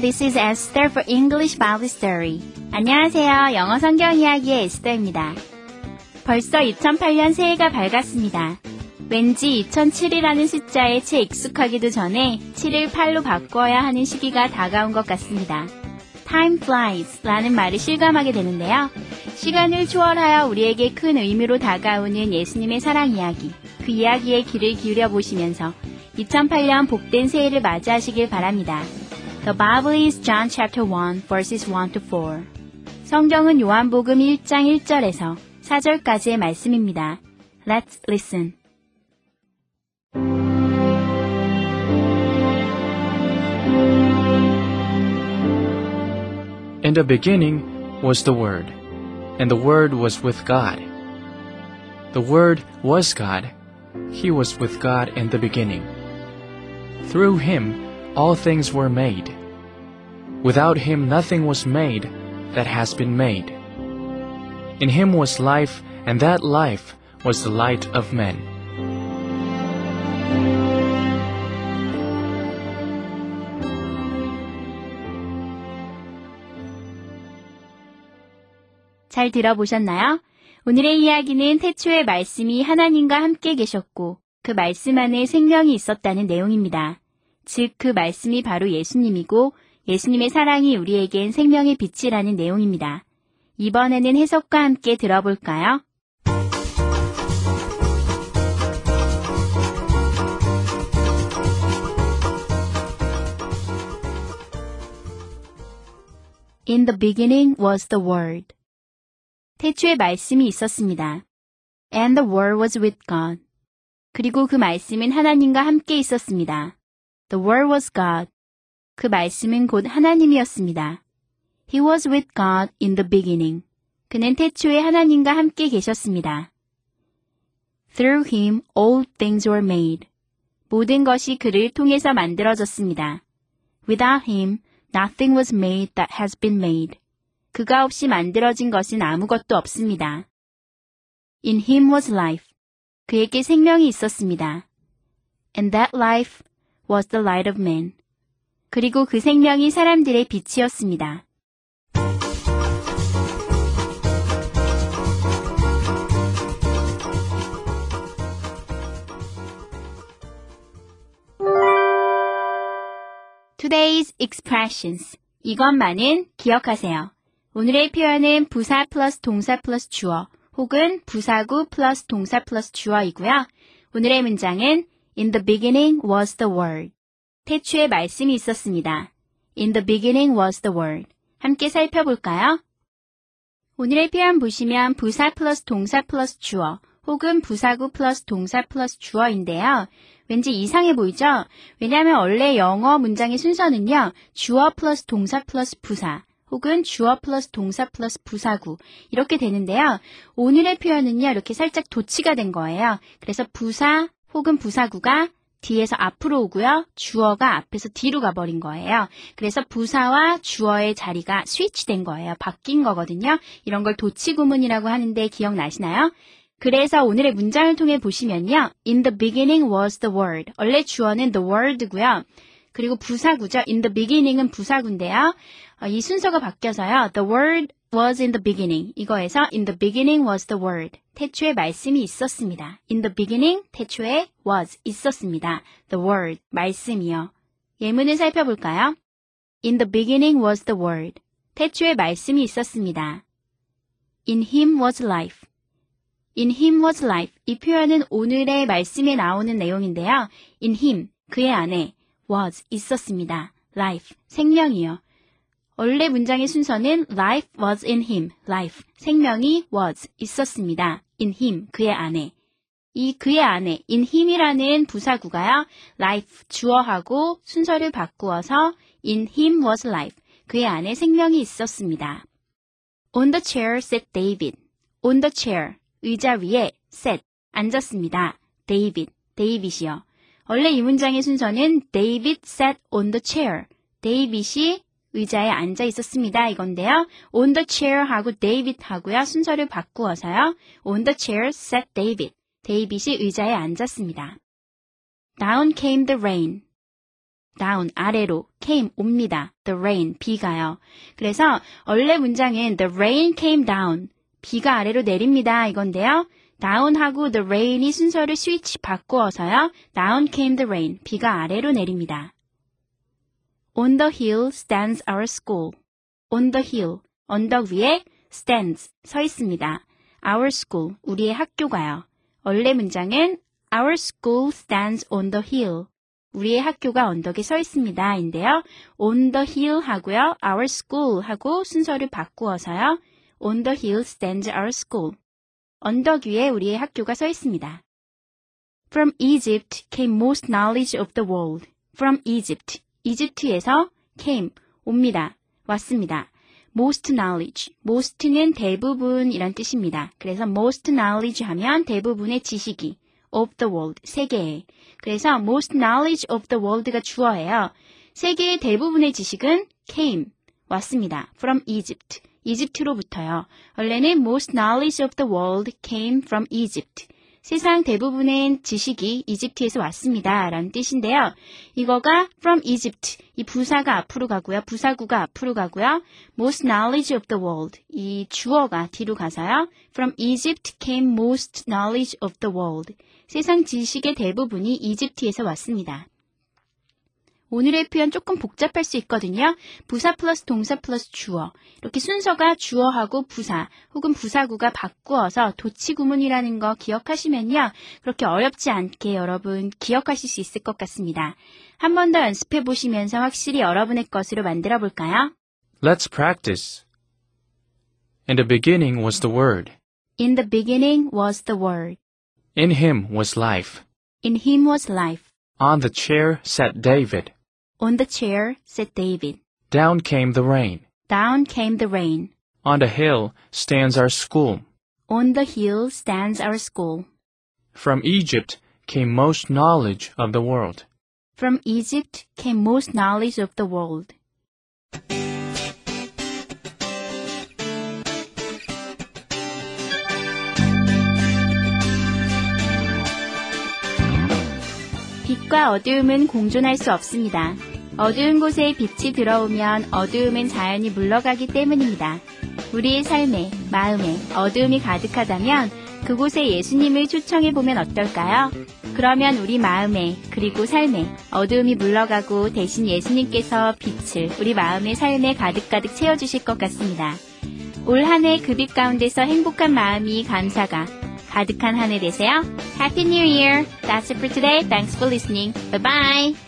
This is Esther for English Bible Story. 안녕하세요. 영어 성경 이야기의 에스더입니다. 벌써 2008년 새해가 밝았습니다. 왠지 2007이라는 숫자에 채 익숙하기도 전에 7을 8로 바꿔야 하는 시기가 다가온 것 같습니다. Time flies 라는 말을 실감하게 되는데요. 시간을 초월하여 우리에게 큰 의미로 다가오는 예수님의 사랑 이야기, 그 이야기에 귀를 기울여 보시면서 2008년 복된 새해를 맞이하시길 바랍니다. The Bible is John chapter 1 verses 1 to 4. 성경은 요한복음 1장 1절에서 4절까지의 말씀입니다. Let's listen. In the beginning was the Word, and the Word was with God. The Word was God. He was with God in the beginning. Through him all things were made. Without him nothing was made that has been made. In him was life, and that life was the light of men. 잘 들어보셨나요? 오늘의 이야기는 태초의 말씀이 하나님과 함께 계셨고 그 말씀 안에 생명이 있었다는 내용입니다. 즉, 그 말씀이 바로 예수님이고 예수님의 사랑이 우리에겐 생명의 빛이라는 내용입니다. 이번에는 해석과 함께 들어볼까요? In the beginning was the Word. 태초에 말씀이 있었습니다. And the Word was with God. 그리고 그 말씀은 하나님과 함께 있었습니다. The Word was God. 그 말씀은 곧 하나님이었습니다. He was with God in the beginning. 그는 태초에 하나님과 함께 계셨습니다. Through him all things were made. 모든 것이 그를 통해서 만들어졌습니다. Without him nothing was made that has been made. 그가 없이 만들어진 것은 아무것도 없습니다. In him was life. 그에게 생명이 있었습니다. And that life was the light of men. 그리고 그 생명이 사람들의 빛이었습니다. Today's expressions. 이것만은 기억하세요. 오늘의 표현은 부사 플러스 동사 플러스 주어 혹은 부사구 플러스 동사 플러스 주어이고요. 오늘의 문장은 In the beginning was the word. 태초에 말씀이 있었습니다. In the beginning was the word. 함께 살펴볼까요? 오늘의 표현 보시면 부사 플러스 동사 플러스 주어 혹은 부사구 플러스 동사 플러스 주어인데요. 왠지 이상해 보이죠? 왜냐하면 원래 영어 문장의 순서는요. 주어 플러스 동사 플러스 부사 혹은 주어 플러스 동사 플러스 부사구 이렇게 되는데요. 오늘의 표현은요. 이렇게 살짝 도치가 된 거예요. 그래서 부사 혹은 부사구가 뒤에서 앞으로 오고요. 주어가 앞에서 뒤로 가버린 거예요. 그래서 부사와 주어의 자리가 스위치된 거예요. 바뀐 거거든요. 이런 걸 도치구문이라고 하는데 기억나시나요? 그래서 오늘의 문장을 통해 보시면요. In the beginning was the word. 원래 주어는 the word고요. 그리고 부사구죠. In the beginning은 부사구인데요. 어, 이 순서가 바뀌어서요. The word was in the beginning. 이거에서 in the beginning was the word. 태초에 말씀이 있었습니다. In the beginning, 태초에 was 있었습니다. The word, 말씀이요. 예문을 살펴볼까요? In the beginning was the word. 태초에 말씀이 있었습니다. In him was life. In him was life. 이 표현은 오늘의 말씀에 나오는 내용인데요. In him, 그의 안에 was 있었습니다. life, 생명이요. 원래 문장의 순서는 life was in him, life, 생명이 was 있었습니다. in him, 그의 안에. 이 그의 안에 in him이라는 부사구가요. life 주어하고 순서를 바꾸어서 in him was life. 그의 안에 생명이 있었습니다. On the chair sat David. On the chair 의자 위에 sat 앉았습니다. David 데이빗이요. 원래 이 문장의 순서는 David sat on the chair. 데이빗이 의자에 앉아 있었습니다. 이건데요. on the chair 하고 David 하고요. 순서를 바꾸어서요. on the chair sat David. 데이빗이 의자에 앉았습니다. Down came the rain. down 아래로 came 옵니다. the rain 비가요. 그래서 원래 문장은 the rain came down 비가 아래로 내립니다. 이건데요. down하고 the rain이 순서를 스위치 바꾸어서요. down came the rain 비가 아래로 내립니다. On the hill stands our school. On the hill 언덕 위에 stands 서 있습니다. Our school 우리의 학교가요. 원래 문장은 Our school stands on the hill. 우리의 학교가 언덕에 서 있습니다. 인데요. on the hill 하고요. our school 하고 순서를 바꾸어서요. on the hill stands our school. 언덕 위에 우리의 학교가 서 있습니다. From Egypt came most knowledge of the world. From Egypt. 이집트에서 came 옵니다. 왔습니다. most knowledge. most는 대부분 이란 뜻입니다. 그래서 most knowledge 하면 대부분의 지식이 of the world, 세계에. 그래서 most knowledge of the world가 주어예요. 세계의 대부분의 지식은 came, 왔습니다. from Egypt, 이집트로부터요. 원래는 most knowledge of the world came from Egypt. 세상 대부분의 지식이 이집트에서 왔습니다. 라는 뜻인데요. 이거가 from Egypt. 이 부사가 앞으로 가고요. 부사구가 앞으로 가고요. most knowledge of the world. 이 주어가 뒤로 가서요. from Egypt came most knowledge of the world. 세상 지식의 대부분이 이집트에서 왔습니다. 오늘의 표현 조금 복잡할 수 있거든요. 부사 플러스 동사 플러스 주어. 이렇게 순서가 주어하고 부사 혹은 부사구가 바꾸어서 도치 구문이라는 거 기억하시면요. 그렇게 어렵지 않게 여러분 기억하실 수 있을 것 같습니다. 한 번 더 연습해 보시면서 확실히 여러분의 것으로 만들어 볼까요? Let's practice. In the beginning was the Word. In the beginning was the Word. In him was life. In him was life. On the chair sat David. On the chair sat David. Down came the rain. Down came the rain. On the hill stands our school. On the hill stands our school. From Egypt came most knowledge of the world. From Egypt came most knowledge of the world. 빛과 어두움은 공존할 수 없습니다. 어두운 곳에 빛이 들어오면 어두움은 자연히 물러가기 때문입니다. 우리의 삶에, 마음에 어두움이 가득하다면 그곳에 예수님을 초청해 보면 어떨까요? 그러면 우리 마음에, 그리고 삶에 어두움이 물러가고 대신 예수님께서 빛을 우리 마음의 삶에 가득가득 채워주실 것 같습니다. 올 한 해 그 빛 가운데서 행복한 마음이 감사가 가득한 한 해 되세요. Happy New Year! That's it for today. Thanks for listening. Bye bye!